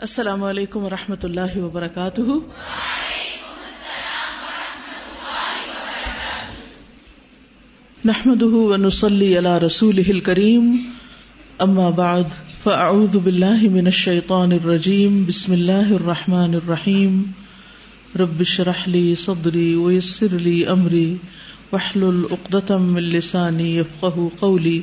السلام علیکم و رحمۃ اللہ وبرکاتہ۔ نحمد ونسلی علی رسول کریم اما بعد، فاعوذ باللہ من الشیطان الرجیم۔ بسم اللہ الرحمن الرحیم۔ رب اشرح لي صدری ويسر لي امری۔ واحلل عقدة من لسانی يفقهوا قولی۔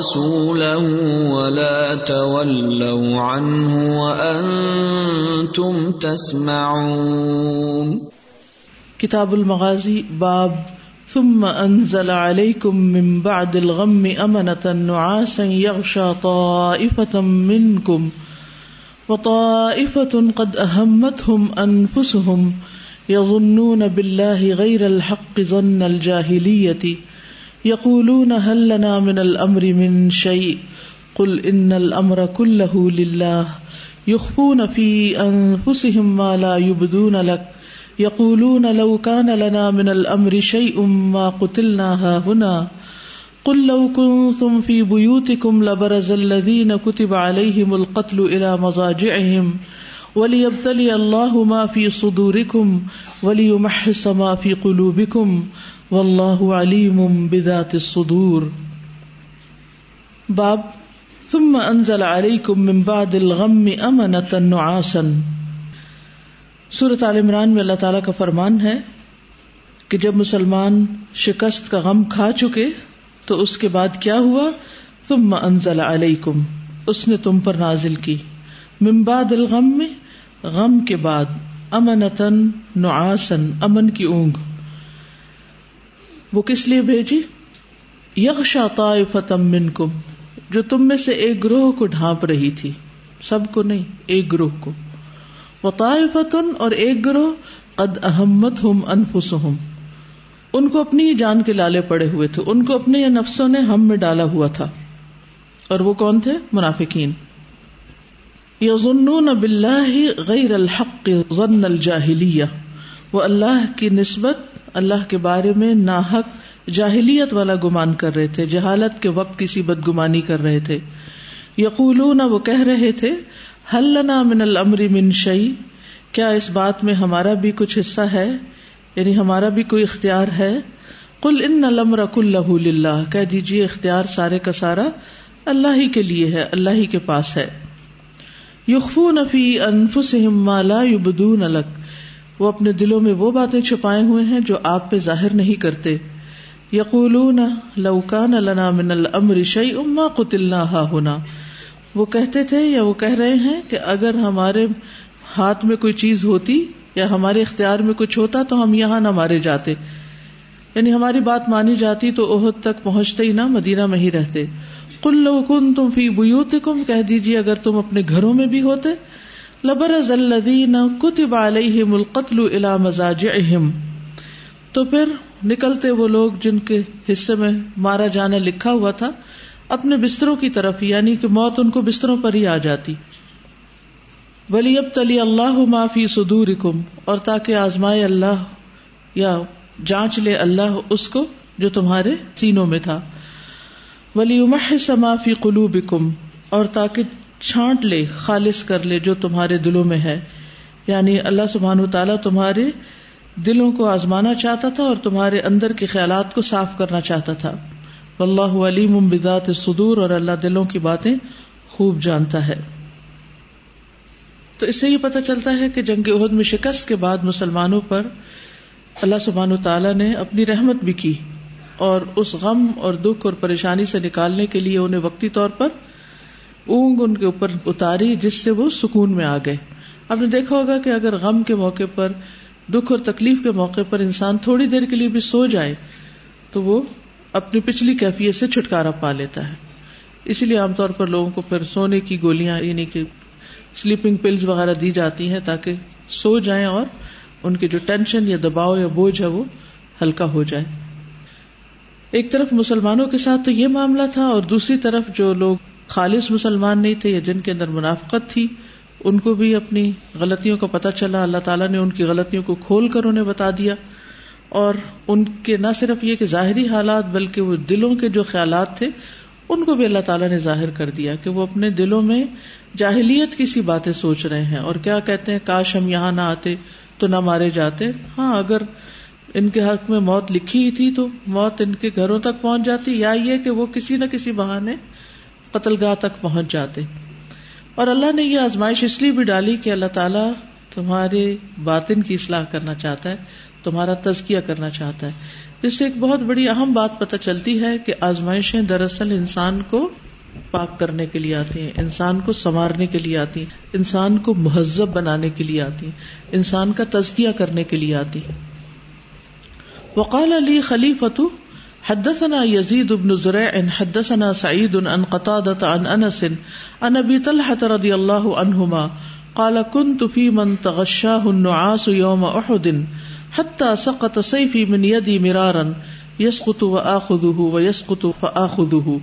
ورسوله ولا تولوا عنه وأنتم تسمعون. کتاب المغازی باب ثم انزل عليكم من بعد الغم امنة نعاسا يغشى طائفة منكم وطائفة قد اهمتهم انفسهم يظنون بالله غير الحق ظن الجاهلية يقولون هل لنا من الامر من شيء قل ان الامر كله لله يخفون في انفسهم ما لا يبدون لك يقولون لو كان لنا من الامر شيء ما قتلنا هاهنا. قل لو كنتم في بيوتكم لبرز الذين كتب عليهم القتل الى مضاجعهم ولی وليبتلي الله ما في صدوركم وليمحص ما في قلوبكم والله عليم بذات الصدور. باب ثم انزل عليكم من بعد الغم امنة نعاسا. صورت عال عمران میں اللہ تعالیٰ کا فرمان ہے کہ جب مسلمان شکست کا غم کھا چکے تو اس کے بعد کیا ہوا؟ تم انزل علیکم اس نے تم پر نازل کی. ممباد الغم میں غم کے بعد امنتن نعاسن امن کی اونگ۔ وہ کس لیے بھیجی؟ یکشا طائفتم منکم، جو تم میں سے ایک گروہ کو ڈھانپ رہی تھی۔ سب کو نہیں، ایک گروہ کو۔ وطائفتن اور ایک گروہ، قد احمد ہم انفس ان کو اپنی ہی جان کے لالے پڑے ہوئے تھے۔ ان کو اپنے نفسوں نے ہم میں ڈالا ہوا تھا۔ اور وہ کون تھے؟ منافقین۔ یظنون باللہ غیر الحق ظن الجاہلیہ، وہ اللہ کی نسبت، اللہ کے بارے میں ناحق جاہلیت والا گمان کر رہے تھے، جہالت کے وقت کسی بدگمانی کر رہے تھے۔ یقولون وہ کہہ رہے تھے حل لنا من الامر من شعی کیا اس بات میں ہمارا بھی کچھ حصہ ہے؟ یعنی ہمارا بھی کوئی اختیار ہے؟ کل ان الامر کل للہ، کہہ دیجیے اختیار سارے کا سارا اللہ ہی کے لیے ہے، اللہ ہی کے پاس ہے۔ یخفون فی انفسہم ما لا یبدون لک۔ وہ اپنے دلوں میں وہ باتیں چھپائے ہوئے ہیں جو آپ پہ ظاہر نہیں کرتے۔ یقولون لو کان لنا من الامر شیء ما قتلنا ہا ہونا وہ کہتے تھے یا وہ کہہ رہے ہیں کہ اگر ہمارے ہاتھ میں کوئی چیز ہوتی یا ہمارے اختیار میں کچھ ہوتا تو ہم یہاں نہ مارے جاتے۔ یعنی ہماری بات مانی جاتی تو عہد تک پہنچتے ہی نہ مدینہ میں ہی رہتے۔ کل لو کن تم فی بوت کم کہہ دیجیے اگر تم اپنے گھروں میں بھی ہوتے۔ لبر الدین کتب علیہم القتل الا مزاج اہم تو پھر نکلتے وہ لوگ جن کے حصے میں مارا جانا لکھا ہوا تھا، اپنے بستروں کی طرف یعنی کہ موت ان کو بستروں پر ہی آ جاتی۔ ولی اب تلی اللہ معافی سدور اور تاکہ آزمائے اللہ یا جانچ لے اللہ اس کو جو تمہارے سینوں میں تھا۔ ولی معافی قلو اور تاکہ چھانٹ لے، خالص کر لے جو تمہارے دلوں میں ہے۔ یعنی اللہ سبحان تعالیٰ تمہارے دلوں کو آزمانا چاہتا تھا اور تمہارے اندر کے خیالات کو صاف کرنا چاہتا تھا۔ اللہ علیم بذات صدور اور اللہ دلوں کی باتیں خوب جانتا ہے۔ تو اس سے یہ پتہ چلتا ہے کہ جنگ عہد میں شکست کے بعد مسلمانوں پر اللہ سبحان تعالیٰ نے اپنی رحمت بھی کی۔ اور اس غم اور دکھ اور پریشانی سے نکالنے کے لیے انہیں وقتی طور پر اونگ ان کے اوپر اتاری جس سے وہ سکون میں آ گئے۔ آپ نے دیکھا ہوگا کہ اگر غم کے موقع پر، دکھ اور تکلیف کے موقع پر انسان تھوڑی دیر کے لیے بھی سو جائے، تو وہ اپنی پچھلی کیفیت سے چھٹکارا پا لیتا ہے۔ اسی لیے عام طور پر لوگوں کو پھر سونے کی گولیاں یعنی کہ سلیپنگ پلز وغیرہ دی جاتی ہیں تاکہ سو جائیں اور ان کی جو ٹینشن یا دباؤ یا بوجھ ہے وہ ہلکا ہو جائے۔ ایک طرف مسلمانوں کے ساتھ تو یہ معاملہ تھا اور دوسری طرف جو لوگ خالص مسلمان نہیں تھے یا جن کے اندر منافقت تھی، ان کو بھی اپنی غلطیوں کا پتہ چلا۔ اللہ تعالیٰ نے ان کی غلطیوں کو کھول کر انہیں بتا دیا۔ اور ان کے نہ صرف یہ کہ ظاہری حالات، بلکہ وہ دلوں کے جو خیالات تھے، ان کو بھی اللہ تعالیٰ نے ظاہر کر دیا کہ وہ اپنے دلوں میں جاہلیت کی سی باتیں سوچ رہے ہیں۔ اور کیا کہتے ہیں، کاش ہم یہاں نہ آتے تو نہ مارے جاتے۔ ہاں اگر ان کے حق میں موت لکھی ہی تھی تو موت ان کے گھروں تک پہنچ جاتی یا یہ کہ وہ کسی نہ کسی بہانے قتل گاہ تک پہنچ جاتے۔ اور اللہ نے یہ آزمائش اس لیے بھی ڈالی کہ اللہ تعالیٰ تمہارے باطن کی اصلاح کرنا چاہتا ہے، تمہارا تزکیہ کرنا چاہتا ہے۔ جس سے ایک بہت بڑی اہم بات پتہ چلتی ہے کہ آزمائشیں دراصل انسان کو پاک کرنے کے لیے آتی ہیں، انسان کو سنوارنے کے لیے آتی ہیں، انسان کو مہذب بنانے کے لیے آتی ہیں، انسان کا تزکیہ کرنے کے لیے آتی ہیں۔ وقال علی خلیفۃ حدثنا يزيد بن زريع، حدثنا سعيد عن قتادة عن انس عن ابي طلحة رضي الله عنهما، قال كنت في من تغشاه النعاس يوم احد حتى سقط سيفي من يدي مرارا، يسقط واخذه ويسقط فاخذه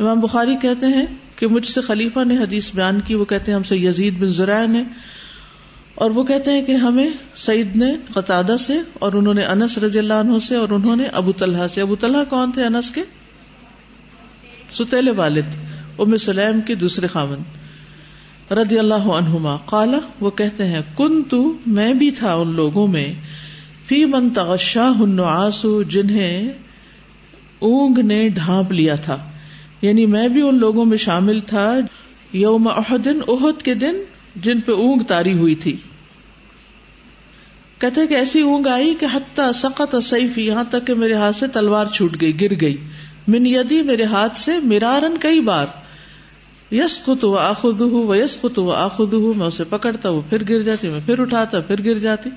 امام بخاری کہتے ہیں کہ مجھ سے خلیفہ نے حدیث بیان کی، وہ کہتے ہیں ہم سے یزید بن زرع نے اور وہ کہتے ہیں کہ ہمیں سعید نے قطادہ سے اور انہوں نے انس رضی اللہ عنہ سے اور انہوں نے ابو طلحہ سے۔ ابو طلحہ کون تھے انس کے؟ ستیل والد، ام سلیم کے دوسرے خامن رضی اللہ عنہما۔ قالا، وہ کہتے ہیں کن تو میں بھی تھا ان لوگوں میں۔ فی من تغشاہ النعاس، جنہیں اونگ نے ڈھانپ لیا تھا۔ یعنی میں بھی ان لوگوں میں شامل تھا۔ یوم احدن احد کے دن جن پہ اونگ تاری ہوئی تھی۔ کہتے کہ ایسی اونگ آئی کہ حتیٰ سقط سیف، یہاں تک کہ میرے ہاتھ سے تلوار چھوٹ گئی، گر گئی۔ من یدی میرے ہاتھ سے میرارن کئی بار۔ یس خط و آخد ہوں یس خط و آخد ہوں میں اسے پکڑتا، وہ پھر گر جاتی، میں پھر اٹھاتا، پھر گر جاتی۔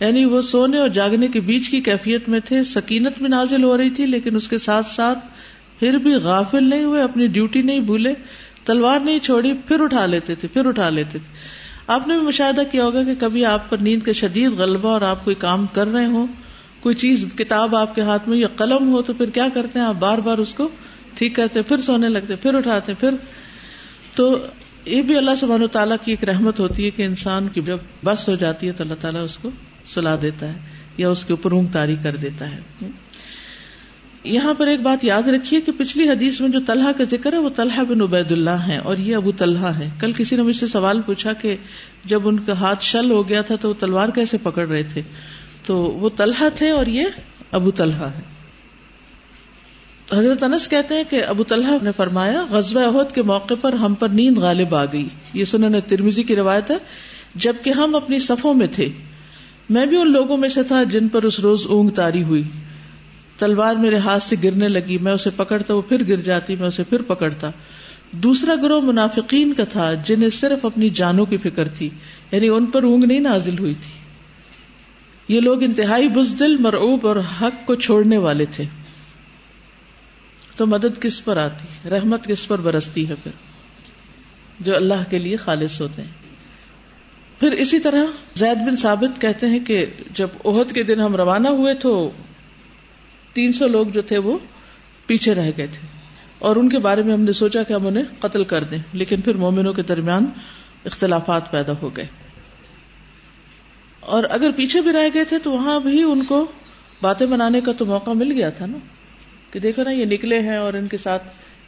یعنی وہ سونے اور جاگنے کے بیچ کی کیفیت میں تھے، سکینت میں نازل ہو رہی تھی، لیکن اس کے ساتھ ساتھ پھر بھی غافل نہیں ہوئے، اپنی ڈیوٹی نہیں بھولے۔ تلوار نہیں چھوڑی، پھر اٹھا لیتے تھے، پھر اٹھا لیتے تھے۔ آپ نے بھی مشاہدہ کیا ہوگا کہ کبھی آپ پر نیند کا شدید غلبہ اور آپ کوئی کام کر رہے ہوں، کوئی چیز، کتاب آپ کے ہاتھ میں یا قلم ہو تو پھر کیا کرتے ہیں؟ آپ بار بار اس کو ٹھیک کرتے، پھر سونے لگتے، پھر اٹھاتے، پھر۔ تو یہ بھی اللہ سبحانہ و تعالیٰ کی ایک رحمت ہوتی ہے کہ انسان کی جب بس ہو جاتی ہے تو اللہ تعالیٰ اس کو سلا دیتا ہے یا اس کے اوپر اونگ تاری کر دیتا ہے۔ یہاں پر ایک بات یاد رکھیے کہ پچھلی حدیث میں جو طلحہ کا ذکر ہے وہ طلحہ بن عبید اللہ ہے اور یہ ابو طلحہ ہے کل کسی نے مجھ سے سوال پوچھا کہ جب ان کا ہاتھ شل ہو گیا تھا تو وہ تلوار کیسے پکڑ رہے تھے؟ تو وہ طلحہ تھے اور یہ ابو طلحہ ہے حضرت انس کہتے ہیں کہ ابو طلحہ نے فرمایا غزب عہد کے موقع پر ہم پر نیند غالب آ گئی۔ یہ سنن ترمیزی کی روایت ہے۔ جبکہ ہم اپنی صفوں میں تھے۔ میں بھی ان لوگوں میں سے تھا جن پر اس روز اونگ تاری ہوئی۔ تلوار میرے ہاتھ سے گرنے لگی، میں اسے پکڑتا، وہ پھر گر جاتی، میں اسے پھر پکڑتا۔ دوسرا گروہ منافقین کا تھا، جنہیں صرف اپنی جانوں کی فکر تھی یعنی ان پر اونگ نہیں نازل ہوئی تھی۔ یہ لوگ انتہائی بزدل، مرعوب اور حق کو چھوڑنے والے تھے۔ تو مدد کس پر آتی؟ رحمت کس پر برستی ہے پھر؟ جو اللہ کے لیے خالص ہوتے ہیں۔ پھر اسی طرح زید بن ثابت کہتے ہیں کہ جب عہد کے دن ہم روانہ ہوئے تو تین سو لوگ جو تھے وہ پیچھے رہ گئے تھے۔ اور ان کے بارے میں ہم نے سوچا کہ ہم انہیں قتل کر دیں، لیکن پھر مومنوں کے درمیان اختلافات پیدا ہو گئے۔ اور اگر پیچھے بھی رہ گئے تھے تو وہاں بھی ان کو باتیں بنانے کا تو موقع مل گیا تھا نا۔ کہ دیکھو نا، یہ نکلے ہیں اور ان کے ساتھ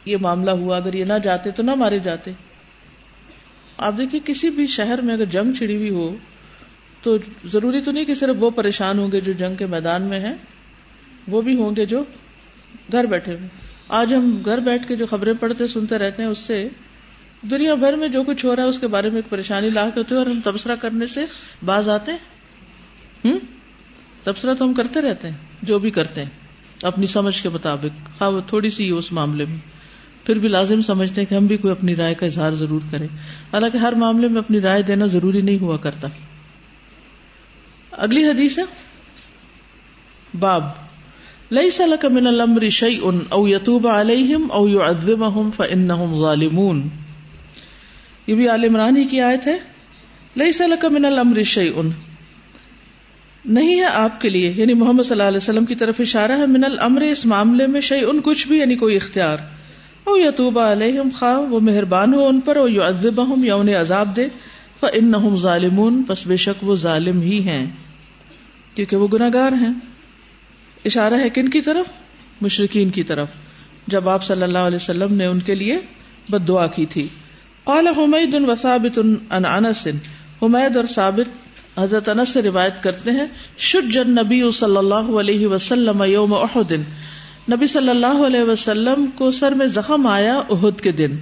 یہ معاملہ ہوا۔ اگر یہ نہ جاتے تو نہ مارے جاتے۔ آپ دیکھیے، کسی بھی شہر میں اگر جنگ چھڑی ہوئی ہو تو ضروری تو نہیں کہ صرف وہ پریشان ہوں گے جو جنگ کے میدان میں ہیں۔ وہ بھی ہوں گے جو گھر بیٹھے ہوئے۔ آج ہم گھر بیٹھ کے جو خبریں پڑھتے سنتے رہتے ہیں، اس سے دنیا بھر میں جو کچھ ہو رہا ہے، اس کے بارے میں ایک پریشانی لاحق ہوتی ہے اور ہم تبصرہ کرنے سے باز آتے ہیں۔ تبصرہ تو ہم کرتے رہتے ہیں، جو بھی کرتے ہیں، اپنی سمجھ کے مطابق۔ خواہ وہ تھوڑی سی اس معاملے میں۔ پھر بھی لازم سمجھتے ہیں کہ ہم بھی کوئی اپنی رائے کا اظہار ضرور کریں۔ حالانکہ ہر معاملے میں اپنی رائے دینا ضروری نہیں ہوا کرتا۔ اگلی حدیث ہے۔ باب۔ لئی سلک من الامر شیء او یتوب علیہم او یعذبہم فانہم ظالمون یہ بھی عال عمران ہی کی آیت ہے۔ لئی سلک من الامر شیء نہیں ہے آپ کے لیے یعنی محمد صلی اللہ علیہ وسلم کی طرف اشارہ ہے، من الامر اس معاملے میں شیء کچھ بھی یعنی کوئی اختیار۔ او یتوب علیہم خواہ وہ مہربان ہو ان پر او یعذبہم یا انہیں عذاب دے فانہم ظالمون۔ پس بے شک وہ ظالم ہی ہیں، کیونکہ وہ گناگار ہیں۔ اشارہ ہے کن کی طرف؟ مشرقین کی طرف۔ جب آپ صلی اللہ علیہ وسلم نے ان کے لیے بد دعا کی تھی۔ قال حمید و ثابت عن انس۔ حمید اور ثابت حضرت انس سے روایت کرتے ہیں، شج النبی صلی اللہ علیہ وسلم یوم احد۔ نبی صلی اللہ علیہ وسلم کو سر میں زخم آیا احد کے دن۔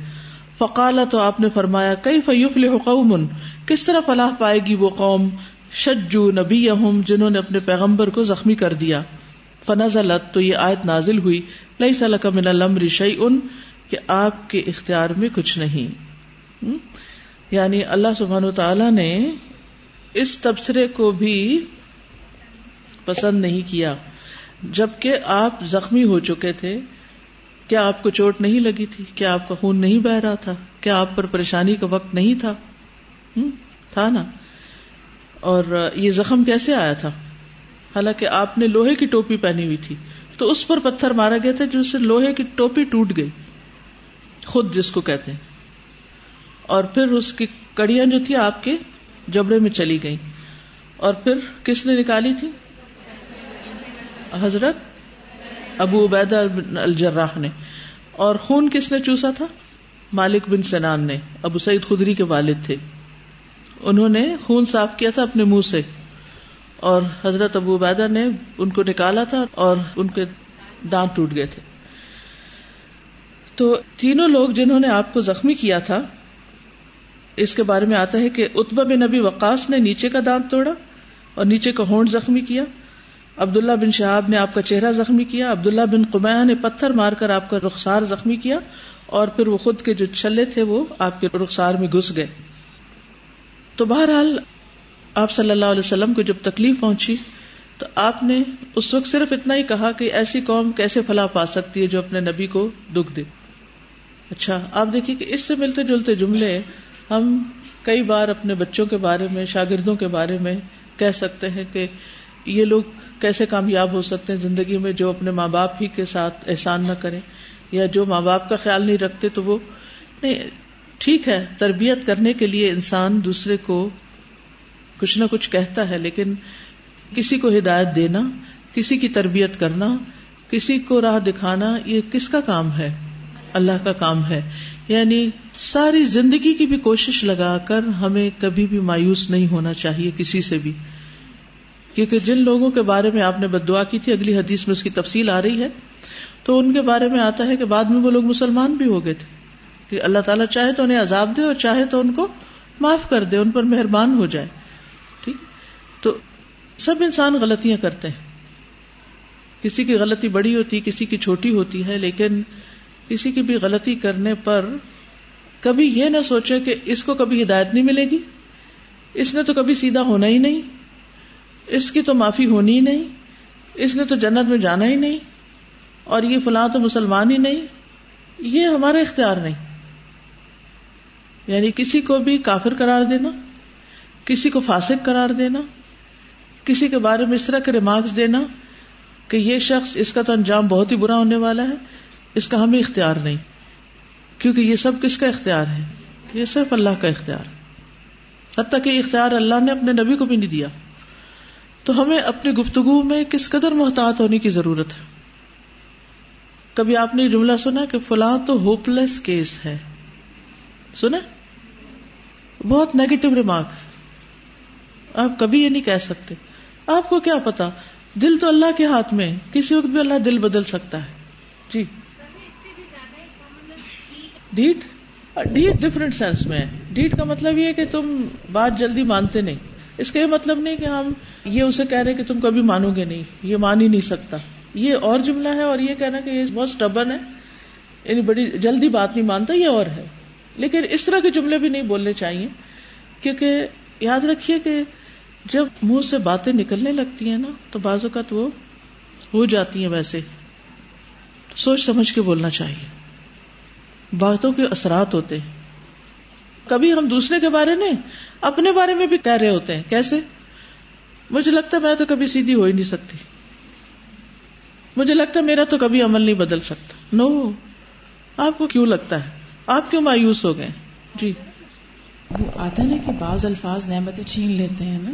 فقالا تو آپ نے فرمایا کئی فیوفلح قوم؟ کس طرح فلاح پائے گی وہ قوم؟ شجو نبی جنہوں نے اپنے پیغمبر کو زخمی کر دیا۔ فنزلت، تو یہ آیت نازل ہوئی لئی سلک من الامر شیء کہ آپ کے اختیار میں کچھ نہیں۔ یعنی اللہ سبحانہ تعالی نے اس تبصرے کو بھی پسند نہیں کیا۔ جبکہ آپ زخمی ہو چکے تھے، کیا آپ کو چوٹ نہیں لگی تھی؟ کیا آپ کا خون نہیں بہ رہا تھا؟ کیا آپ پر پریشانی کا وقت نہیں تھا؟ تھا نا۔ اور یہ زخم کیسے آیا تھا؟ حالانکہ آپ نے لوہے کی ٹوپی پہنی ہوئی تھی، تو اس پر پتھر مارا گیا تھا جس سے لوہے کی ٹوپی ٹوٹ گئی، خود جس کو کہتے ہیں۔ اور پھر اس کی کڑیاں جو تھی آپ کے جبڑے میں چلی گئی اور پھر کس نے نکالی تھی؟ حضرت ابو عبید الجراح نے۔ اور خون کس نے چوسا تھا؟ مالک بن سنان نے، ابو سعید خدری کے والد تھے۔ انہوں نے خون صاف کیا تھا اپنے منہ سے۔ اور حضرت ابو عبیدہ نے ان کو نکالا تھا اور ان کے دانت ٹوٹ گئے تھے۔ تو تینوں لوگ جنہوں نے آپ کو زخمی کیا تھا، اس کے بارے میں آتا ہے کہ اتبا بن نبی وقاص نے نیچے کا دانت توڑا اور نیچے کا ہونٹ زخمی کیا۔ عبداللہ بن شہاب نے آپ کا چہرہ زخمی کیا، عبداللہ بن قمیہ نے پتھر مار کر آپ کا رخسار زخمی کیا اور پھر وہ خود کے جو چھلے تھے وہ آپ کے رخسار میں گھس گئے۔ تو بہرحال آپ صلی اللہ علیہ وسلم کو جب تکلیف پہنچی تو آپ نے اس وقت صرف اتنا ہی کہا کہ ایسی قوم کیسے فلاح پا سکتی ہے جو اپنے نبی کو دکھ دے؟ اچھا آپ دیکھیے کہ اس سے ملتے جلتے جملے ہم کئی بار اپنے بچوں کے بارے میں، شاگردوں کے بارے میں کہہ سکتے ہیں کہ یہ لوگ کیسے کامیاب ہو سکتے ہیں زندگی میں جو اپنے ماں باپ ہی کے ساتھ احسان نہ کریں یا جو ماں باپ کا خیال نہیں رکھتے تو وہ، نہیں، ٹھیک ہے، تربیت کرنے کے لیے انسان دوسرے کو کچھ نہ کچھ کہتا ہے، لیکن کسی کو ہدایت دینا، کسی کی تربیت کرنا، کسی کو راہ دکھانا، یہ کس کا کام ہے؟ اللہ کا کام ہے۔ یعنی ساری زندگی کی بھی کوشش لگا کر ہمیں کبھی بھی مایوس نہیں ہونا چاہیے کسی سے بھی۔ کیونکہ جن لوگوں کے بارے میں آپ نے بد دعا کی تھی، اگلی حدیث میں اس کی تفصیل آ رہی ہے، تو ان کے بارے میں آتا ہے کہ بعد میں وہ لوگ مسلمان بھی ہو گئے تھے۔ کہ اللہ تعالیٰ چاہے تو انہیں عذاب دے اور چاہے تو ان کو معاف کر دے، ان پر مہربان ہو جائے۔ تو سب انسان غلطیاں کرتے ہیں۔ کسی کی غلطی بڑی ہوتی، کسی کی چھوٹی ہوتی ہے، لیکن کسی کی بھی غلطی کرنے پر کبھی یہ نہ سوچے کہ اس کو کبھی ہدایت نہیں ملے گی۔ اس نے تو کبھی سیدھا ہونا ہی نہیں۔ اس کی تو معافی ہونی ہی نہیں۔ اس نے تو جنت میں جانا ہی نہیں۔ اور یہ فلاں تو مسلمان ہی نہیں۔ یہ ہمارا اختیار نہیں۔ یعنی کسی کو بھی کافر قرار دینا، کسی کو فاسق قرار دینا کسی کے بارے میں اس طرح کے ریمارکس دینا کہ یہ شخص اس کا تو انجام بہت ہی برا ہونے والا ہے، اس کا ہمیں اختیار نہیں۔ کیونکہ یہ سب کس کا اختیار ہے؟ یہ صرف اللہ کا اختیار۔ حتیٰ کہ اختیار اللہ نے اپنے نبی کو بھی نہیں دیا۔ تو ہمیں اپنی گفتگو میں کس قدر محتاط ہونے کی ضرورت ہے؟ کبھی آپ نے جملہ سنا کہ فلاں تو ہوپ لیس کیس ہے۔ سنا؟ بہت نیگیٹو ریمارک آپ کبھی یہ نہیں کہہ سکتے۔ آپ کو کیا پتا؟ دل تو اللہ کے ہاتھ میں کسی وقت بھی اللہ دل بدل سکتا ہے۔ جی۔ ڈیٹ؟ ڈیٹ ڈفرینٹ سینس میں ڈیٹ کا مطلب یہ کہ تم بات جلدی مانتے نہیں۔ اس کا یہ مطلب نہیں کہ ہم یہ اسے کہہ رہے کہ تم کبھی مانو گے نہیں۔ یہ مان ہی نہیں سکتا۔ یہ اور جملہ ہے اور یہ کہنا کہ یہ بہت اسٹبن ہے۔ یعنی بڑی جلدی بات نہیں مانتا، یہ اور ہے۔ لیکن اس طرح کے جملے بھی نہیں بولنے چاہیے۔ کیونکہ یاد رکھیے کہ جب منہ سے باتیں نکلنے لگتی ہیں نا، تو بعض اوقات وہ ہو جاتی ہیں ویسے۔ سوچ سمجھ کے بولنا چاہیے۔ باتوں کے اثرات ہوتے ہیں۔ کبھی ہم دوسرے کے بارے میں اپنے بارے میں بھی کہہ رہے ہوتے ہیں۔ کیسے؟ مجھے لگتا ہے میں تو کبھی سیدھی ہو ہی نہیں سکتی۔ مجھے لگتا ہے میرا تو کبھی عمل نہیں بدل سکتا۔ نو، آپ کو کیوں لگتا ہے؟ آپ کیوں مایوس ہو گئے جی۔ وہ آتا نا کہ بعض الفاظ نعمتیں چھین لیتے ہیں نا۔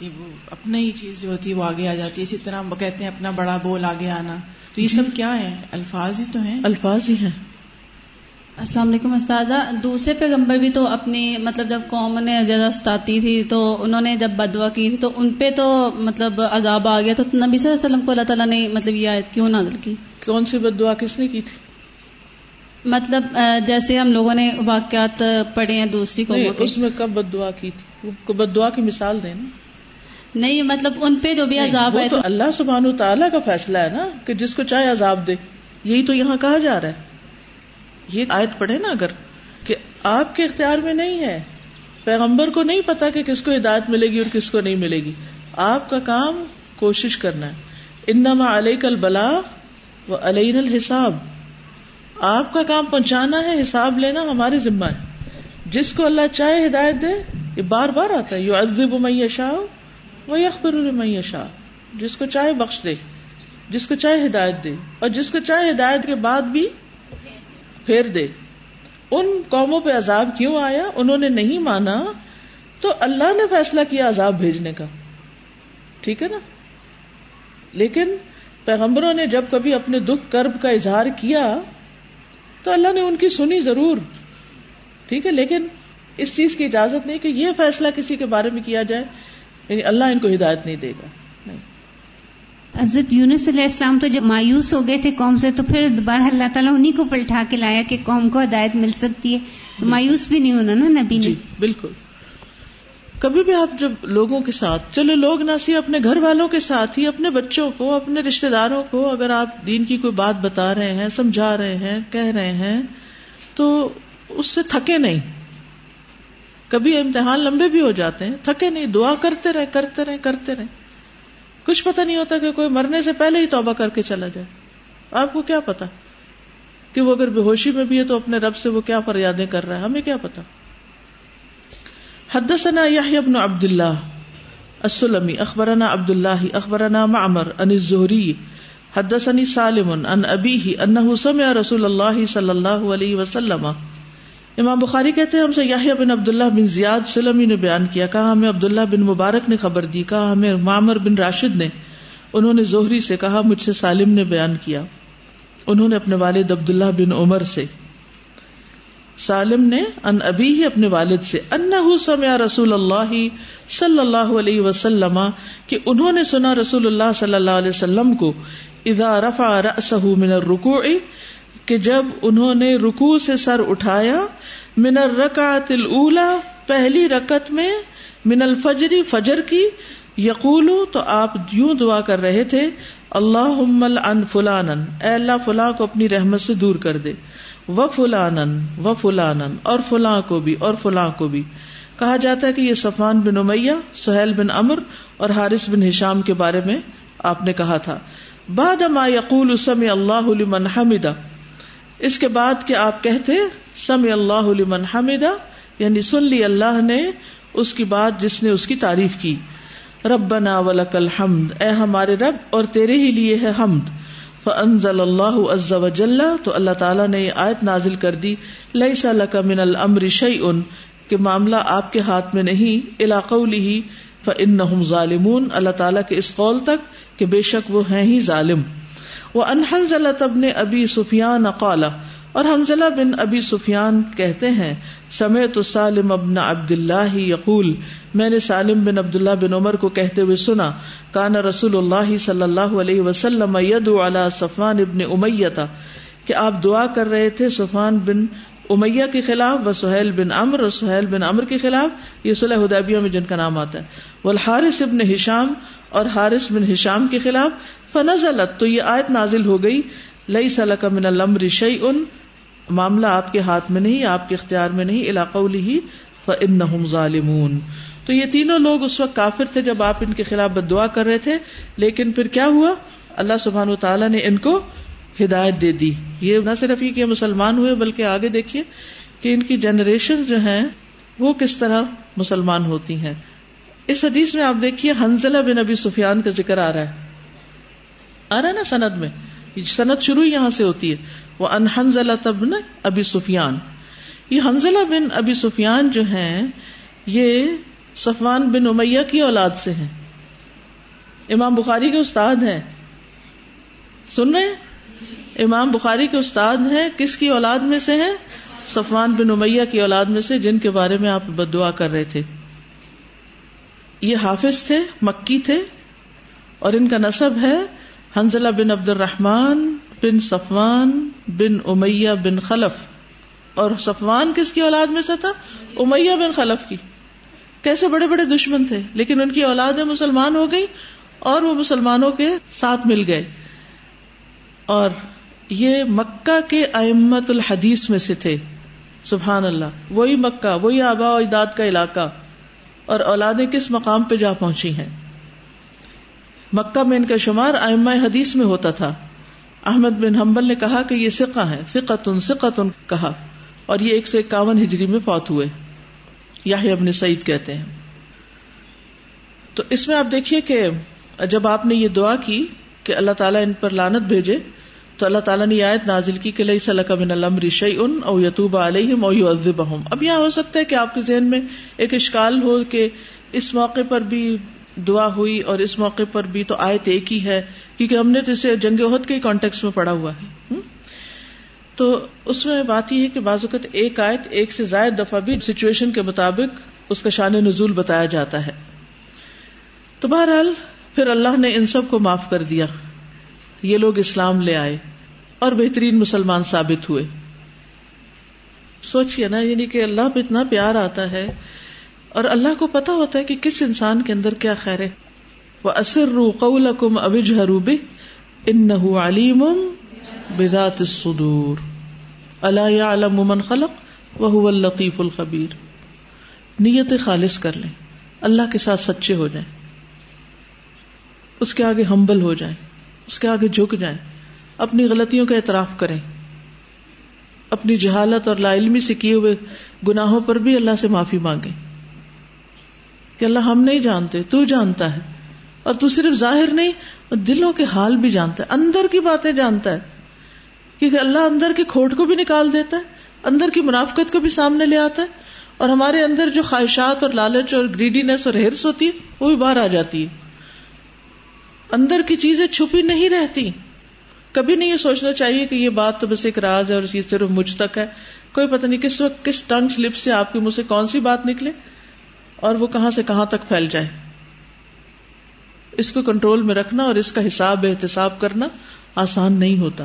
کہ وہ اپنا ہی چیز جو ہوتی ہے وہ آگے آ جاتی ہے۔ اسی طرح ہم کہتے ہیں اپنا بڑا بول آگے آنا۔ تو یہ جی۔ سب کیا ہے الفاظ ہی تو ہیں۔ الفاظ ہی ہیں۔ السلام علیکم استاذہ۔ دوسرے پیغمبر بھی تو اپنی مطلب جب قوم نے زیادہ ستاتی تھی تو انہوں نے جب بدوا کی تھی تو ان پہ تو مطلب عذاب آ گیا تو نبی صلی اللہ علیہ وسلم کو اللہ تعالیٰ نے مطلب یہ آیت کیوں نازل کی؟ کون سی بد دعا کس نے کی تھی؟ مطلب جیسے ہم لوگوں نے واقعات پڑھے ہیں دوسری قوموں کے۔ اس میں کب بد دعا کی تھی؟ بد دعا کی مثال دیں نا۔ نہیں مطلب ان پہ جو بھی عذاب آئے تو اللہ سبحان تعالیٰ کا فیصلہ ہے نا کہ جس کو چاہے عذاب دے۔ یہی تو یہاں کہا جا رہا ہے۔ یہ آیت پڑھے نا اگر کہ آپ کے اختیار میں نہیں ہے۔ پیغمبر کو نہیں پتا کہ کس کو ہدایت ملے گی اور کس کو نہیں ملے گی۔ آپ کا کام کوشش کرنا ہے۔ انما علیہ کل بلا و علیہ الحساب۔ آپ کا کام پہنچانا ہے حساب لینا ہماری ذمہ ہے۔ جس کو اللہ چاہے ہدایت دے یہ بار بار آتا ہے۔ یو ادب میشا وہ اخبر میشا جس کو چاہے بخش دے، جس کو چاہے ہدایت دے، اور جس کو چاہے ہدایت کے بعد بھی پھیر دے۔ ان قوموں پہ عذاب کیوں آیا؟ انہوں نے نہیں مانا تو اللہ نے فیصلہ کیا عذاب بھیجنے کا۔ ٹھیک ہے نا؟ لیکن پیغمبروں نے جب کبھی اپنے دکھ کرب کا اظہار کیا تو اللہ نے ان کی سنی ضرور۔ ٹھیک ہے، لیکن اس چیز کی اجازت نہیں کہ یہ فیصلہ کسی کے بارے میں کیا جائے۔ یعنی اللہ ان کو ہدایت نہیں دے گا۔ نہیں۔ حضرت یونس علیہ السلام تو جب مایوس ہو گئے تھے قوم سے تو پھر دوبارہ اللہ تعالیٰ انہیں کو پلٹا کے لایا کہ قوم کو ہدایت مل سکتی ہے۔ تو مایوس بھی نہیں ہونا نا نبی نے۔ جی بالکل۔ کبھی بھی آپ جب لوگوں کے ساتھ چلو لوگ نہ سی اپنے گھر والوں کے ساتھ ہی اپنے بچوں کو اپنے رشتے داروں کو اگر آپ دین کی کوئی بات بتا رہے ہیں سمجھا رہے ہیں کہہ رہے ہیں تو اس سے تھکے نہیں۔ کبھی امتحان لمبے بھی ہو جاتے ہیں، تھکے نہیں، دعا کرتے رہے کرتے رہے کرتے رہے۔ کچھ پتہ نہیں ہوتا کہ کوئی مرنے سے پہلے ہی توبہ کر کے چلا جائے۔ آپ کو کیا پتا کہ وہ اگر بے ہوشی میں بھی ہے تو اپنے رب سے وہ کیا فریادیں کر رہا ہے؟ ہمیں کیا پتا حدثنا يحيى بن عبد الله السلمي اخبرنا عبد الله اخبرنا معمر عن الزهري حدثني سالم عن ابيه انه سمع رسول الله صلى الله عليه وسلم امام بخاری کہتے ہیں ہم سے یحییٰ بن عبداللہ بن زیاد سلمی نے بیان کیا، کہا، ہمیں عبداللہ بن مبارک نے خبر دی، کہا، ہمیں معمر بن راشد نے، انہوں نے زہری سے کہا، مجھ سے سالم نے بیان کیا۔ انہوں نے اپنے والد عبداللہ بن عمر سے۔ سالم نے ان ابھی ہی اپنے والد سے انہ سمع رسول اللہ صلی اللہ علیہ وسلم، کہ انہوں نے سنا رسول اللہ صلی اللہ علیہ وسلم کو، اذا رفع رأسه من الرکوع کہ جب انہوں نے رکوع سے سر اٹھایا، من الرکعت الاولى پہلی رکت میں من الفجر، فجر کی یقول تو آپ یوں دعا کر رہے تھے اللہ ان فلانن، اے اللہ فلاں کو اپنی رحمت سے دور کر دے، و فلانن و فلانن، اور فلاں کو بھی، اور فلاں کو بھی۔ کہا جاتا ہے کہ یہ صفان بن امیہ، سہیل بن امر اور حارث بن ہشام کے بارے میں آپ نے کہا تھا۔ بعد ما یقول سمع اللہ لمن حمدہ اس کے بعد کہ آپ کہتے، سمع اللہ لمن حمدہ یعنی سن لی اللہ نے اس کی بات جس نے اس کی تعریف کی. ربنا ولک الحمد، اے ہمارے رب، اور تیرے ہی لیے ہے حمد. فانزل اللہ عز وجل تو اللہ تعالیٰ نے یہ آیت نازل کر دی. لیس لک من الامر شیء کہ معاملہ آپ کے ہاتھ میں نہیں الا قوله فانهم ظالمون. اللہ تعالیٰ کے اس قول تک کہ بے شک وہ ہیں ہی ظالم. وان حنزلہ ابن ابی سفیان قال، اور حنزلہ بن ابی سفیان کہتے ہیں سمیت سالم ابن عبد اللہ یقول میں نے سالم بن عبد اللہ بن عمر کو کہتے ہوئے سنا، کان رسول اللہ صلی اللہ علیہ وسلم یدعو علی صفان ابن امیہ، کہ آپ دعا کر رہے تھے صفان بن امیہ کے خلاف و سہیل بن امر اور سہیل بن امر کے خلاف، یہ صلح حدیبیہ میں جن کا نام آتا ہے۔ والحارث ابن ہشام اور حارث بن ہشام کے خلاف فنزلت، تو یہ آیت نازل ہو گئی لئی سلک من الامر شیء معاملہ آپ کے ہاتھ میں نہیں، آپ کے اختیار میں نہیں علاقہ ہی فانہم ظالمون۔ تو یہ تینوں لوگ اس وقت کافر تھے جب آپ ان کے خلاف بد دعا کر رہے تھے، لیکن پھر کیا ہوا؟ اللہ سبحان تعالیٰ نے ان کو ہدایت دے دی۔ یہ نہ صرف یہ کہ مسلمان ہوئے، بلکہ آگے دیکھیے کہ ان کی جنریشن جو ہیں، وہ کس طرح مسلمان ہوتی ہیں۔ اس حدیث میں آپ دیکھیے حنزلہ بن ابی سفیان کا ذکر آ رہا ہے۔ آ رہا ہے نا سند میں۔ سند شروع یہاں سے ہوتی ہے۔ وہ انحنزلہ تبن ابی سفیان۔ یہ حنزلہ بن ابی سفیان جو ہیں، یہ صفوان بن امیہ کی اولاد سے ہیں۔ امام بخاری کے استاد ہیں۔ سن رہے امام بخاری کے استاد ہیں۔ کس کی اولاد میں سے ہیں؟ صفوان بن امیہ کی اولاد میں سے، جن کے بارے میں آپ بد دعا کر رہے تھے۔ یہ حافظ تھے، مکی تھے، اور ان کا نصب ہے حنزلہ بن عبد الرحمان بن صفوان بن امیہ بن خلف۔ اور صفوان کس کی اولاد میں سے تھا؟ امیہ بن خلف کی۔ کیسے بڑے بڑے دشمن تھے، لیکن ان کی اولادیں مسلمان ہو گئی اور وہ مسلمانوں کے ساتھ مل گئے۔ اور یہ مکہ کے امت الحدیث میں سے تھے۔ سبحان اللہ، وہی مکہ، وہی آبا و اجداد کا علاقہ۔ اور اولادیں کس مقام پہ جا پہنچی ہیں۔ مکہ میں ان کا شمار ام حدیث میں ہوتا تھا۔ احمد بن حنبل نے کہا کہ یہ سکہ ہے فقتن سقتن کہا۔ اور یہ ایک سو اکاون ہجری میں فوت ہوئے۔ یا ابن سعید کہتے ہیں۔ تو اس میں آپ دیکھیے کہ جب آپ نے یہ دعا کی کہ اللہ تعالیٰ ان پر لانت بھیجے تو اللہ تعالیٰ نے آیت نازل کی کہ لئی صلاح بن الامر ان او یتوب علیہم او یعذبہم۔ اب یہاں ہو سکتا ہے کہ آپ کے ذہن میں ایک اشکال ہو کہ اس موقع پر بھی دعا ہوئی اور اس موقع پر بھی تو آیت ایک ہی ہے، کیونکہ ہم نے تو اسے جنگ عہد کے کانٹیکس میں پڑا ہوا ہے۔ تو اس میں بات یہ ہے کہ بعض اوقات ایک آیت ایک سے زائد دفعہ بھی سچویشن کے مطابق اس کا شان نزول بتایا جاتا ہے۔ تو بہرحال پھر اللہ نے ان سب کو معاف کر دیا۔ یہ لوگ اسلام لے آئے۔ اور بہترین مسلمان ثابت ہوئے۔ سوچیے نا یعنی کہ اللہ پہ اتنا پیار آتا ہے اور اللہ کو پتا ہوتا ہے کہ کس انسان کے اندر کیا خیر ہے۔ وہ اصر رو قول کم ابج حروب ان علیم بدات الصدور اللہ علم من خلق وہ الطیف الخبیر نیت خالص کر لیں۔ اللہ کے ساتھ سچے ہو جائیں۔ اس کے آگے ہمبل ہو جائیں۔ اس کے آگے جھک جائیں۔ اپنی غلطیوں کا اعتراف کریں۔ اپنی جہالت اور لا علمی سے کیے ہوئے گناہوں پر بھی اللہ سے معافی مانگے کہ اللہ ہم نہیں جانتے، تو جانتا ہے۔ اور تو صرف ظاہر نہیں، دلوں کے حال بھی جانتا ہے، اندر کی باتیں جانتا ہے۔ کیونکہ اللہ اندر کی کھوٹ کو بھی نکال دیتا ہے، اندر کی منافقت کو بھی سامنے لے آتا ہے۔ اور ہمارے اندر جو خواہشات اور لالچ اور گریڈینس اور ہرس ہوتی ہے، وہ بھی باہر آ جاتی ہے۔ اندر کی چیزیں چھپی نہیں رہتی۔ کبھی نہیں یہ سوچنا چاہیے کہ یہ بات تو بس ایک راز ہے اور یہ صرف مجھ تک ہے۔ کوئی پتہ نہیں کس وقت کس ٹنگ سلپ سے آپ کے منہ سے کون سی بات نکلے اور وہ کہاں سے کہاں تک پھیل جائے۔ اس کو کنٹرول میں رکھنا اور اس کا حساب احتساب کرنا آسان نہیں ہوتا۔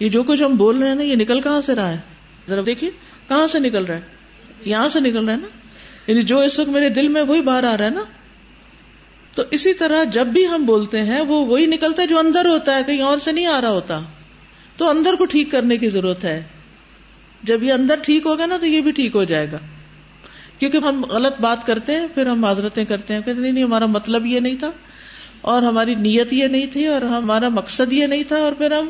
یہ جو کچھ ہم بول رہے ہیں نا، یہ نکل کہاں سے رہا ہے؟ ذرا دیکھیے، کہاں سے نکل رہا ہے؟ یہاں سے نکل رہا ہے نا۔ یعنی جو اس وقت میرے دل میں وہی باہر آ رہا ہے نا۔ تو اسی طرح جب بھی ہم بولتے ہیں، وہ وہی نکلتا ہے جو اندر ہوتا ہے، کہیں اور سے نہیں آ رہا ہوتا۔ تو اندر کو ٹھیک کرنے کی ضرورت ہے۔ جب یہ اندر ٹھیک ہوگا نا، تو یہ بھی ٹھیک ہو جائے گا۔ کیونکہ ہم غلط بات کرتے ہیں، پھر ہم معذرتیں کرتے ہیں، کہتے نہیں نہیں، ہمارا مطلب یہ نہیں تھا۔ اور ہماری نیت یہ نہیں تھی، اور ہمارا مقصد یہ نہیں تھا۔ اور پھر ہم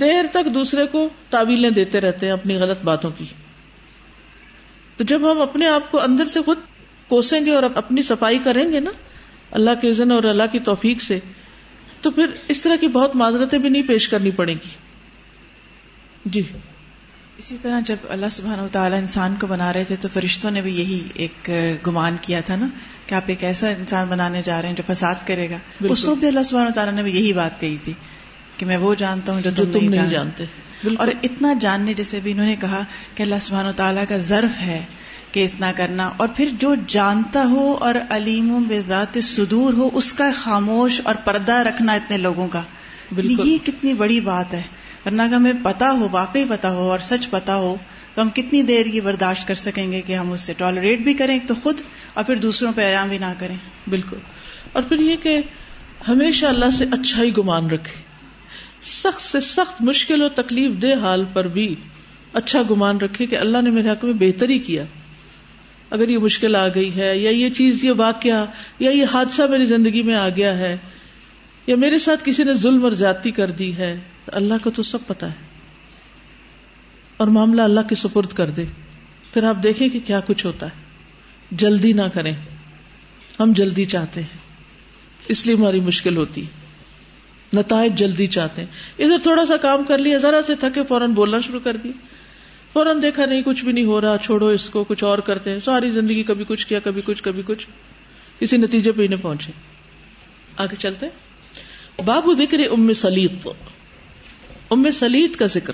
دیر تک دوسرے کو تعویلیں دیتے رہتے ہیں اپنی غلط باتوں کی۔ تو جب ہم اپنے آپ کو اندر سے خود کوسیں گے اور اپنی صفائی کریں گے نا اللہ کے عزن اور اللہ کی توفیق سے تو پھر اس طرح کی بہت معذرتیں بھی نہیں پیش کرنی پڑے گی۔ جی۔ اسی طرح جب اللہ سبحانہ و تعالیٰ انسان کو بنا رہے تھے تو فرشتوں نے بھی یہی ایک گمان کیا تھا نا کہ آپ ایک ایسا انسان بنانے جا رہے ہیں جو فساد کرے گا۔ اس وقت بھی اللہ سبحانہ و تعالیٰ نے بھی یہی بات کہی تھی کہ میں وہ جانتا ہوں جو تم, تم نہیں جانتے۔ اور اتنا جاننے جیسے بھی انہوں نے کہا کہ اللہ سبحانہ و تعالیٰ کا ضرف ہے۔ کہ اتنا کرنا اور پھر جو جانتا ہو اور علیم بے ذات صدور ہو اس کا خاموش اور پردہ رکھنا اتنے لوگوں کا۔ یہ کتنی بڑی بات ہے۔ ورنہ کہ ہمیں پتا ہو واقعی پتا ہو اور سچ پتا ہو تو ہم کتنی دیر یہ برداشت کر سکیں گے کہ ہم اس سے ٹالریٹ بھی کریں تو خود اور پھر دوسروں پہ ایام بھی نہ کریں۔ بالکل۔ اور پھر یہ کہ ہمیشہ اللہ سے اچھا ہی گمان رکھے۔ سخت سے سخت مشکل اور تکلیف دہ حال پر بھی اچھا گمان رکھے کہ اللہ نے میرے حق میں بہتری کیا۔ اگر یہ مشکل آ گئی ہے، یا یہ چیز، یہ واقعہ، یا یہ حادثہ میری زندگی میں آ گیا ہے، یا میرے ساتھ کسی نے ظلم اور زیادتی کر دی ہے اللہ کو تو سب پتا ہے۔ اور معاملہ اللہ کے سپرد کر دے۔ پھر آپ دیکھیں کہ کیا کچھ ہوتا ہے۔ جلدی نہ کریں۔ ہم جلدی چاہتے ہیں۔ اس لیے ہماری مشکل ہوتی ہے۔ نتائج جلدی چاہتے ہیں۔ ادھر تھوڑا سا کام کر لیا، ذرا سے تھکے فوراً بولنا شروع کر دیا۔ فوراً دیکھا نہیں، کچھ بھی نہیں ہو رہا، چھوڑو اس کو، کچھ اور کرتے ہیں۔ ساری زندگی کبھی کچھ کیا، کبھی کچھ کبھی کچھ۔ کسی نتیجے پہ ہی نہیں پہنچے۔ آگے چلتے۔ بابو ذکر ام سلیت ام سلیت کا ذکر،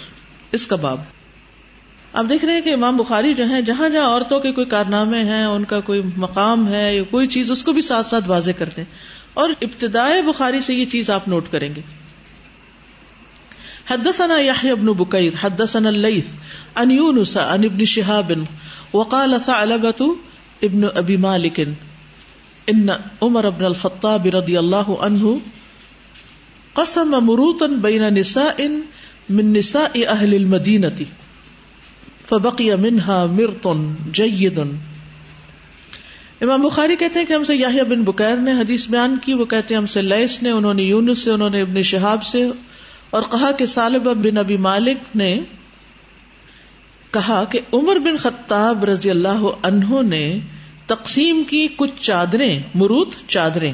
اس کا باب۔ آپ دیکھ رہے ہیں کہ امام بخاری جو ہے جہاں جہاں عورتوں کے کوئی کارنامے ہیں، ان کا کوئی مقام ہے یا کوئی چیز، اس کو بھی ساتھ ساتھ واضح کرتے ہیں۔ اور ابتدائے بخاری سے یہ چیز آپ نوٹ کریں گے۔ حدثنا يحيى بن بكير، حدثنا الليث عن يونس عن ابن شهاب وقال ثعلبة ابن ابي مالك ان عمر بن الخطاب رضي الله عنه قسم مروطا بين نساء من نساء اهل المدينه فبقي منها مرط جيد. امام بخاری کہتے ہیں کہ ہم سے یاہیا بن بکیر نے حدیث بیان کی، وہ کہتے ہیں ہم سے لیس نے، انہوں نے یونس سے، انہوں نے ابن شہاب سے اور کہا کہ سالب بن ابی مالک نے کہا کہ عمر بن خطاب رضی اللہ عنہ نے تقسیم کی کچھ چادریں مروت چادریں۔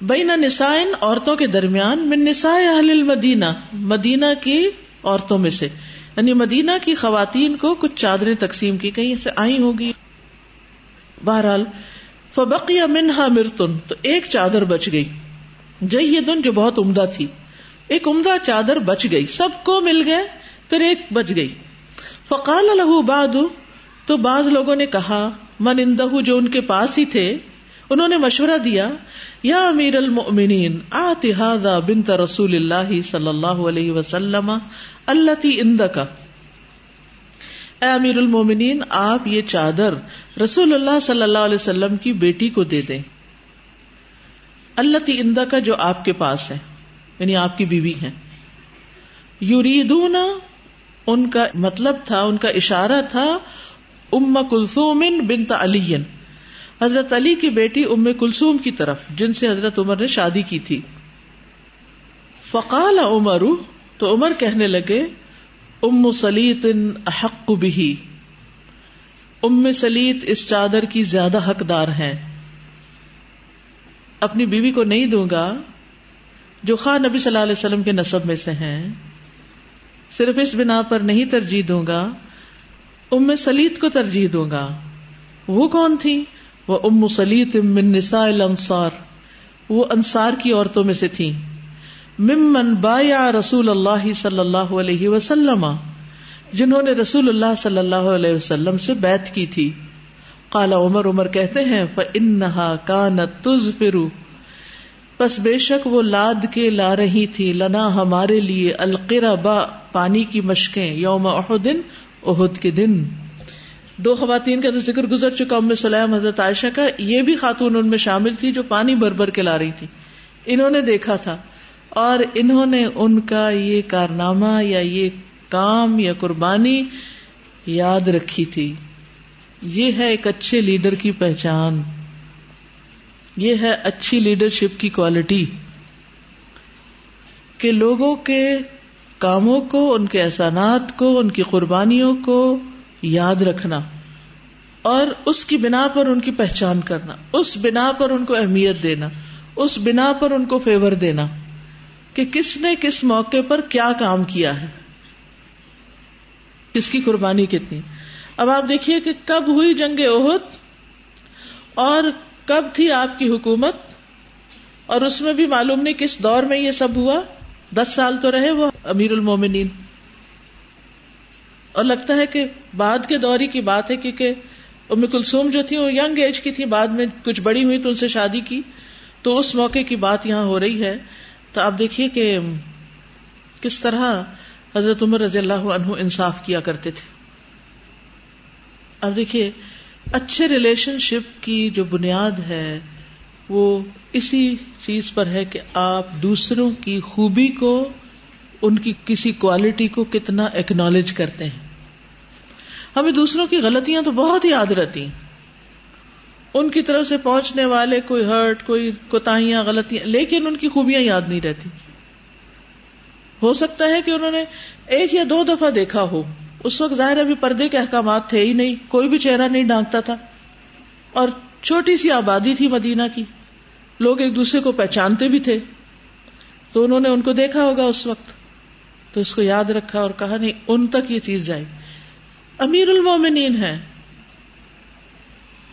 بین نسائن عورتوں کے درمیان، من نساء اہل المدینہ، مدینہ کی عورتوں میں سے۔ یعنی مدینہ کی خواتین کو کچھ چادریں تقسیم کی، کہیں سے آئی ہوگی بہرحال، فبقی منہا مرتن، تو ایک چادر بچ گئی۔ جیدن جو بہت عمدہ تھی۔ ایک عمدہ چادر بچ گئی، سب کو مل گئے، پھر ایک بچ گئی۔ فقال لہو باد تو بعض لوگوں نے کہا، من اندہ جو ان کے پاس ہی تھے، انہوں نے مشورہ دیا، یا امیر المؤمنین آتی هذا بنت رسول اللہ صلی اللہ علیہ وسلم اللہ تی کا اے امیر المومنین آپ یہ چادر رسول اللہ صلی اللہ علیہ وسلم کی بیٹی کو دے دیں۔ اللہ تی اندا کا جو آپ کے پاس ہے۔ یعنی آپ کی بیوی ہے یوریدون ان کا مطلب تھا، ان کا اشارہ تھا، ام کلثوم بنت علی حضرت علی کی بیٹی ام کلثوم کی طرف، جن سے حضرت عمر نے شادی کی تھی۔ فقال عمر، تو عمر کہنے لگے، ام سلیت احق بھی ام سلیت اس چادر کی زیادہ حقدار ہیں۔ اپنی بیوی کو نہیں دوں گا جو خواہ نبی صلی اللہ علیہ وسلم کے نصب میں سے ہیں، صرف اس بنا پر نہیں ترجیح دوں گا، ام سلیت کو ترجیح دوں گا۔ وہ کون تھی؟ وہ ام سلیت من نساء الانصار۔ وہ انصار کی عورتوں میں سے تھیں۔ ممن بایا رسول اللہ صلی اللہ علیہ وسلم، جنہوں نے رسول اللہ صلی اللہ علیہ وسلم سے بیت کی تھی۔ کالا عمر عمر کہتے ہیں انہا کانت تز بس بے شک وہ لاد کے لا رہی تھی، لنا ہمارے لیے القرا با پانی کی مشقیں، یوم احدن احد کے دن۔ دو خواتین کا تو ذکر گزر چکا، ام سلیم، حضرت عائشہ کا، یہ بھی خاتون ان میں شامل تھی جو پانی بھر بھر کے لا رہی تھی۔ انہوں نے دیکھا تھا۔ اور انہوں نے ان کا یہ کارنامہ یا یہ کام یا قربانی یاد رکھی تھی۔ یہ ہے ایک اچھے لیڈر کی پہچان۔ یہ ہے اچھی لیڈرشپ کی کوالٹی کہ لوگوں کے کاموں کو، ان کے احسانات کو، ان کی قربانیوں کو یاد رکھنا اور اس کی بنا پر ان کی پہچان کرنا، اس بنا پر ان کو اہمیت دینا، اس بنا پر ان کو فیور دینا کہ کس نے کس موقع پر کیا کام کیا ہے، کس کی قربانی کتنی۔ اب آپ دیکھیے کہ کب ہوئی جنگ عہد اور کب تھی آپ کی حکومت اور اس میں بھی معلوم نہیں کس دور میں یہ سب ہوا دس سال تو رہے وہ امیر المومنین اور لگتا ہے کہ بعد کے دوری کی بات ہے کیونکہ ام کلسوم جو تھی وہ یگ ایج کی تھی، بعد میں کچھ بڑی ہوئی تو ان سے شادی کی۔ تو اس موقع کی بات یہاں ہو رہی ہے۔ تو آپ دیکھیے کہ کس طرح حضرت عمر رضی اللہ عنہ انصاف کیا کرتے تھے۔ اب دیکھیے اچھے ریلیشن شپ کی جو بنیاد ہے، وہ اسی چیز پر ہے کہ آپ دوسروں کی خوبی کو، ان کی کسی کوالٹی کو کتنا اکنالج کرتے ہیں۔ ہمیں دوسروں کی غلطیاں تو بہت ہی یاد رہتی ہیں۔ ان کی طرف سے پہنچنے والے کوئی ہرٹ کوئی کوتاہیاں، غلطیاں، لیکن ان کی خوبیاں یاد نہیں رہتی۔ ہو سکتا ہے کہ انہوں نے ایک یا دو دفعہ دیکھا ہو۔ اس وقت ظاہر ابھی پردے کے احکامات تھے ہی نہیں، کوئی بھی چہرہ نہیں ڈانکتا تھا۔ اور چھوٹی سی آبادی تھی مدینہ کی۔ لوگ ایک دوسرے کو پہچانتے بھی تھے۔ تو انہوں نے ان کو دیکھا ہوگا اس وقت۔ تو اس کو یاد رکھا اور کہا، نہیں، ان تک یہ چیز جائے۔ امیر المومنین ہے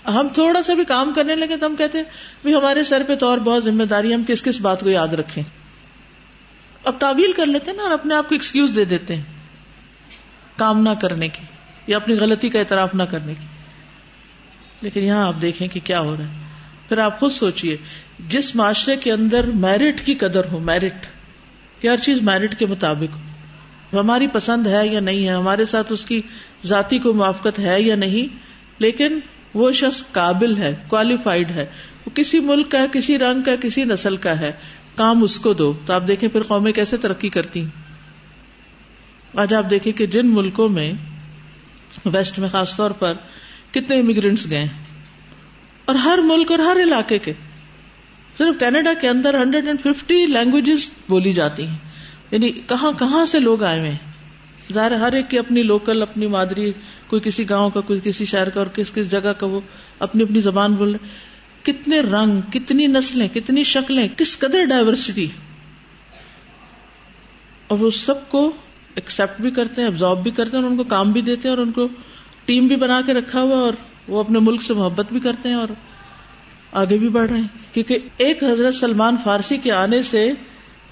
ہم تھوڑا سا بھی کام کرنے لگے تو ہم کہتے ہیں ہمارے سر پہ تو اور بہت ذمہ داری ہم کس کس بات کو یاد رکھیں۔ اب تعویل کر لیتے ہیں نا اور اپنے آپ کو ایکسکیوز دے دیتے ہیں۔ کام نہ کرنے کی یا اپنی غلطی کا اعتراف نہ کرنے کی۔ لیکن یہاں آپ دیکھیں کہ کیا ہو رہا ہے۔ پھر آپ خود سوچئے، جس معاشرے کے اندر میرٹ کی قدر ہو میرٹ کہ ہر چیز میرٹ کے مطابق ہو۔ ہماری پسند ہے یا نہیں ہے، ہمارے ساتھ اس کی ذاتی کو موافقت ہے یا نہیں، لیکن وہ شخص قابل ہے کوالیفائڈ ہے۔ وہ کسی ملک کا ہے، کسی رنگ کا کسی نسل کا ہے۔ کام اس کو دو۔ تو آپ دیکھیں پھر قومیں کیسے ترقی کرتی ہیں آج آپ دیکھیں کہ جن ملکوں میں ویسٹ میں خاص طور پر کتنے امیگرینٹس گئے اور ہر ملک اور ہر علاقے کے، صرف کینیڈا کے اندر ہنڈریڈ اینڈ ففٹی لینگویجز بولی جاتی ہیں۔ یعنی کہاں کہاں سے لوگ آئے ہوئے ظاہر ہر ایک کی اپنی لوکل اپنی مادری، کوئی کسی گاؤں کا، کوئی کسی شہر کا اور کس کس جگہ کا وہ اپنی اپنی زبان بول رہے کتنے رنگ، کتنی نسلیں، کتنی شکلیں، کس قدر ڈائیورسٹی اور وہ سب کو ایکسپٹ بھی کرتے ہیں ابزارو بھی کرتے ہیں اور ان کو کام بھی دیتے ہیں اور ان کو ٹیم بھی بنا کے رکھا ہوا اور وہ اپنے ملک سے محبت بھی کرتے ہیں اور آگے بھی بڑھ رہے ہیں۔ کیونکہ ایک حضرت سلمان فارسی کے آنے سے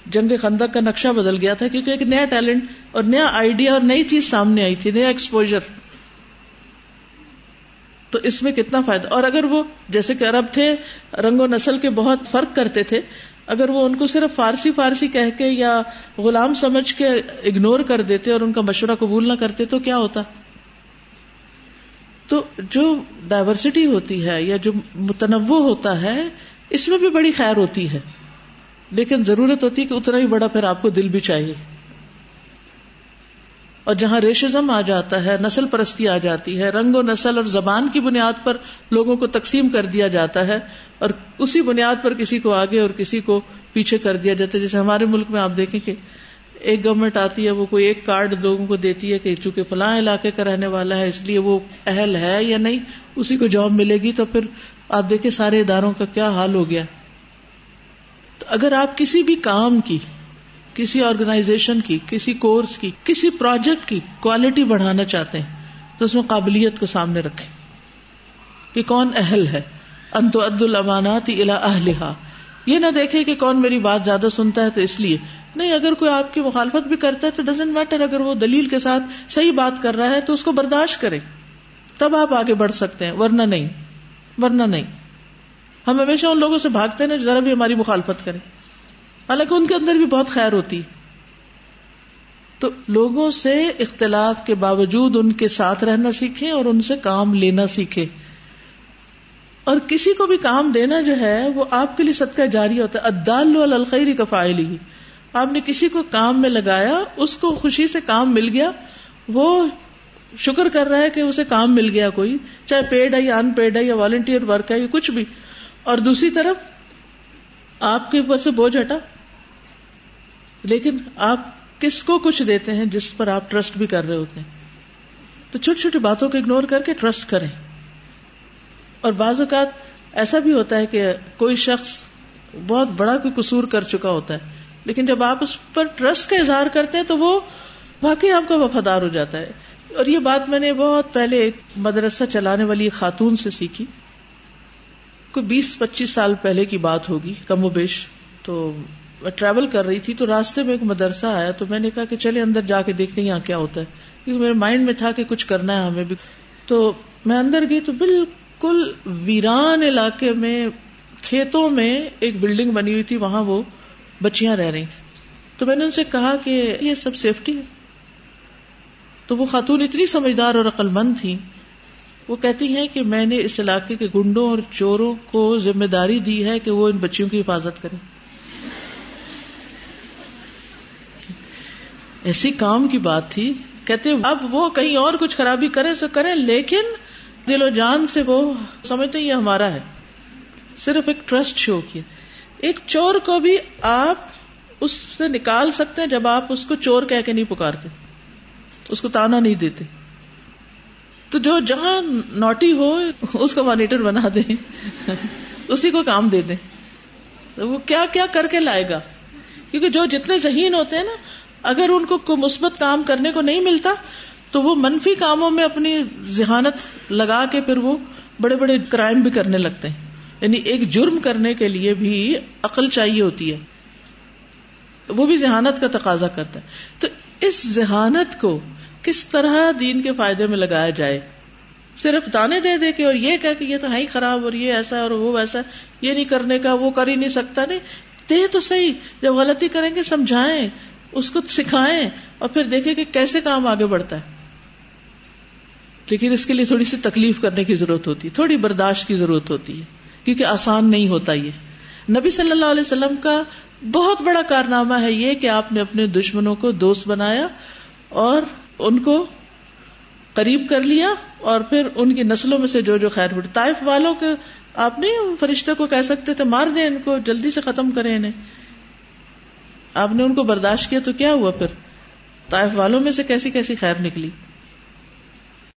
جنگ خندق کا نقشہ بدل گیا تھا، کیونکہ ایک نیا ٹیلنٹ اور نیا آئیڈیا اور نئی چیز سامنے آئی تھی، نیا ایکسپوجر تو اس میں کتنا فائدہ؟ اور اگر وہ جیسے کہ عرب تھے، رنگ و نسل کے بہت فرق کرتے تھے اگر وہ ان کو صرف فارسی فارسی کہہ کے یا غلام سمجھ کے اگنور کر دیتے اور ان کا مشورہ قبول نہ کرتے تو کیا ہوتا؟ تو جو ڈائیورسٹی ہوتی ہے یا جو متنوع ہوتا ہے، اس میں بھی بڑی خیر ہوتی ہے۔ لیکن ضرورت ہوتی ہے کہ اتنا ہی بڑا پھر آپ کو دل بھی چاہیے۔ اور جہاں ریشزم آ جاتا ہے، نسل پرستی آ جاتی ہے، رنگ و نسل اور زبان کی بنیاد پر لوگوں کو تقسیم کر دیا جاتا ہے اور اسی بنیاد پر کسی کو آگے اور کسی کو پیچھے کر دیا جاتا ہے۔ جیسے ہمارے ملک میں آپ دیکھیں کہ ایک گورنمنٹ آتی ہے، وہ کوئی ایک کارڈ لوگوں کو دیتی ہے کہ چونکہ فلاں علاقے کا رہنے والا ہے، اس لیے وہ اہل ہے یا نہیں، اسی کو جاب ملے گی تو پھر آپ دیکھیں سارے اداروں کا کیا حال ہو گیا۔ تو اگر آپ کسی بھی کام کی کسی آرگنائزیشن کی، کسی کورس کی، کسی پروجیکٹ کی کوالٹی بڑھانا چاہتے ہیں، تو اس میں قابلیت کو سامنے رکھے کہ کون اہل ہے۔ انتو عد الامانات الا اہلہا۔ یہ نہ دیکھے کہ کون میری بات زیادہ سنتا ہے تو اس لیے۔ نہیں، اگر کوئی آپ کی مخالفت بھی کرتا ہے تو ڈزنٹ میٹر اگر وہ دلیل کے ساتھ صحیح بات کر رہا ہے تو اس کو برداشت کرے تب آپ آگے بڑھ سکتے ہیں، ورنہ نہیں ورنہ نہیں۔ ہم ہمیشہ ان لوگوں سے بھاگتے ہیں ذرا بھی ہماری مخالفت کریں۔ حالانکہ ان کے اندر بھی بہت خیر ہوتی۔ تو لوگوں سے اختلاف کے باوجود ان کے ساتھ رہنا سیکھیں اور ان سے کام لینا سیکھے اور کسی کو بھی کام دینا جو ہے، وہ آپ کے لیے صدقہ جاری ہوتا ہے۔ ادال الخری کا فائل ہی آپ نے کسی کو کام میں لگایا، اس کو خوشی سے کام مل گیا، وہ شکر کر رہا ہے کہ اسے کام مل گیا کوئی۔ چاہے پیڈ ہے یا ان پیڈ ہے یا والنٹیئر ورک ہے یا کچھ بھی۔ اور دوسری طرف، آپ کے اوپر سے بوجھ ہٹا۔ لیکن آپ کس کو کچھ دیتے ہیں جس پر آپ ٹرسٹ بھی کر رہے ہوتے ہیں؟ تو چھوٹی چھوٹی باتوں کو اگنور کر کے ٹرسٹ کریں۔ اور بعض اوقات ایسا بھی ہوتا ہے کہ کوئی شخص بہت بڑا کوئی قصور کر چکا ہوتا ہے، لیکن جب آپ اس پر ٹرسٹ کا اظہار کرتے ہیں تو وہ واقعی آپ کا وفادار ہو جاتا ہے۔ اور یہ بات میں نے بہت پہلے ایک مدرسہ چلانے والی خاتون سے سیکھی۔ کوئی بیس پچیس سال پہلے کی بات ہوگی، کم و بیش، تو ٹریول کر رہی تھی تو راستے میں ایک مدرسہ آیا تو میں نے کہا کہ چلے اندر جا کے دیکھتے یہاں کیا ہوتا ہے۔ کیونکہ میرے مائنڈ میں تھا کہ کچھ کرنا ہے ہمیں بھی۔ تو میں اندر گئی تو بالکل ویران علاقے میں، کھیتوں میں ایک بلڈنگ بنی ہوئی تھی، وہاں وہ بچیاں رہ رہی تھی تو میں نے ان سے کہا کہ یہ سب سیفٹی ہے۔ تو وہ خاتون اتنی سمجھدار اور عقل مند تھی وہ کہتی ہیں کہ میں نے اس علاقے کے گنڈوں اور چوروں کو ذمہ داری دی ہے کہ وہ ان بچیوں کی حفاظت کریں۔ ایسی کام کی بات تھی، کہتے اب وہ کہیں اور کچھ خرابی کرے تو کرے لیکن دل و جان سے وہ سمجھتے یہ ہمارا ہے۔ صرف ایک ٹرسٹ شو کیا ایک چور کو بھی آپ اس سے نکال سکتے ہیں جب آپ اس کو چور کہہ کے نہیں پکارتے، اس کو تانا نہیں دیتے۔ تو جو جہاں نوٹی ہو، اس کو مانیٹر بنا دیں۔ اسی کو کام دے دیں۔ وہ کیا کیا کر کے لائے گا؟ کیونکہ جو جتنے ذہین ہوتے ہیں نا اگر ان کو مثبت کام کرنے کو نہیں ملتا، تو وہ منفی کاموں میں اپنی ذہانت لگا کے پھر وہ بڑے بڑے کرائم بھی کرنے لگتے ہیں۔ یعنی ایک جرم کرنے کے لیے بھی عقل چاہیے ہوتی ہے۔ وہ بھی ذہانت کا تقاضا کرتا ہے۔ تو اس ذہانت کو کس طرح دین کے فائدے میں لگایا جائے؟ صرف دانے دے دے کے اور یہ کہ یہ تو ہے ہی خراب اور یہ ایسا اور وہ ویسا، یہ نہیں کرنے کا، وہ کر ہی نہیں سکتا، نہیں۔ دے تو صحیح، جب غلطی کریں گے، سمجھائیں۔ اس کو سکھائیں اور پھر دیکھیں کہ کیسے کام آگے بڑھتا ہے۔ لیکن اس کے لیے تھوڑی سی تکلیف کرنے کی ضرورت ہوتی ہے، تھوڑی برداشت کی ضرورت ہوتی ہے، کیونکہ آسان نہیں ہوتا یہ۔ نبی صلی اللہ علیہ وسلم کا بہت بڑا کارنامہ ہے یہ کہ آپ نے اپنے دشمنوں کو دوست بنایا اور ان کو قریب کر لیا اور پھر ان کی نسلوں میں سے جو جو خیر بڑھ طائف والوں کے آپ نہیں فرشتے کو کہہ سکتے تھے، مار دیں ان کو، جلدی سے ختم کریں انہیں۔ آپ نے ان کو برداشت کیا تو کیا ہوا پھر؟ طائف والوں میں سے کیسی کیسی خیر نکلی؟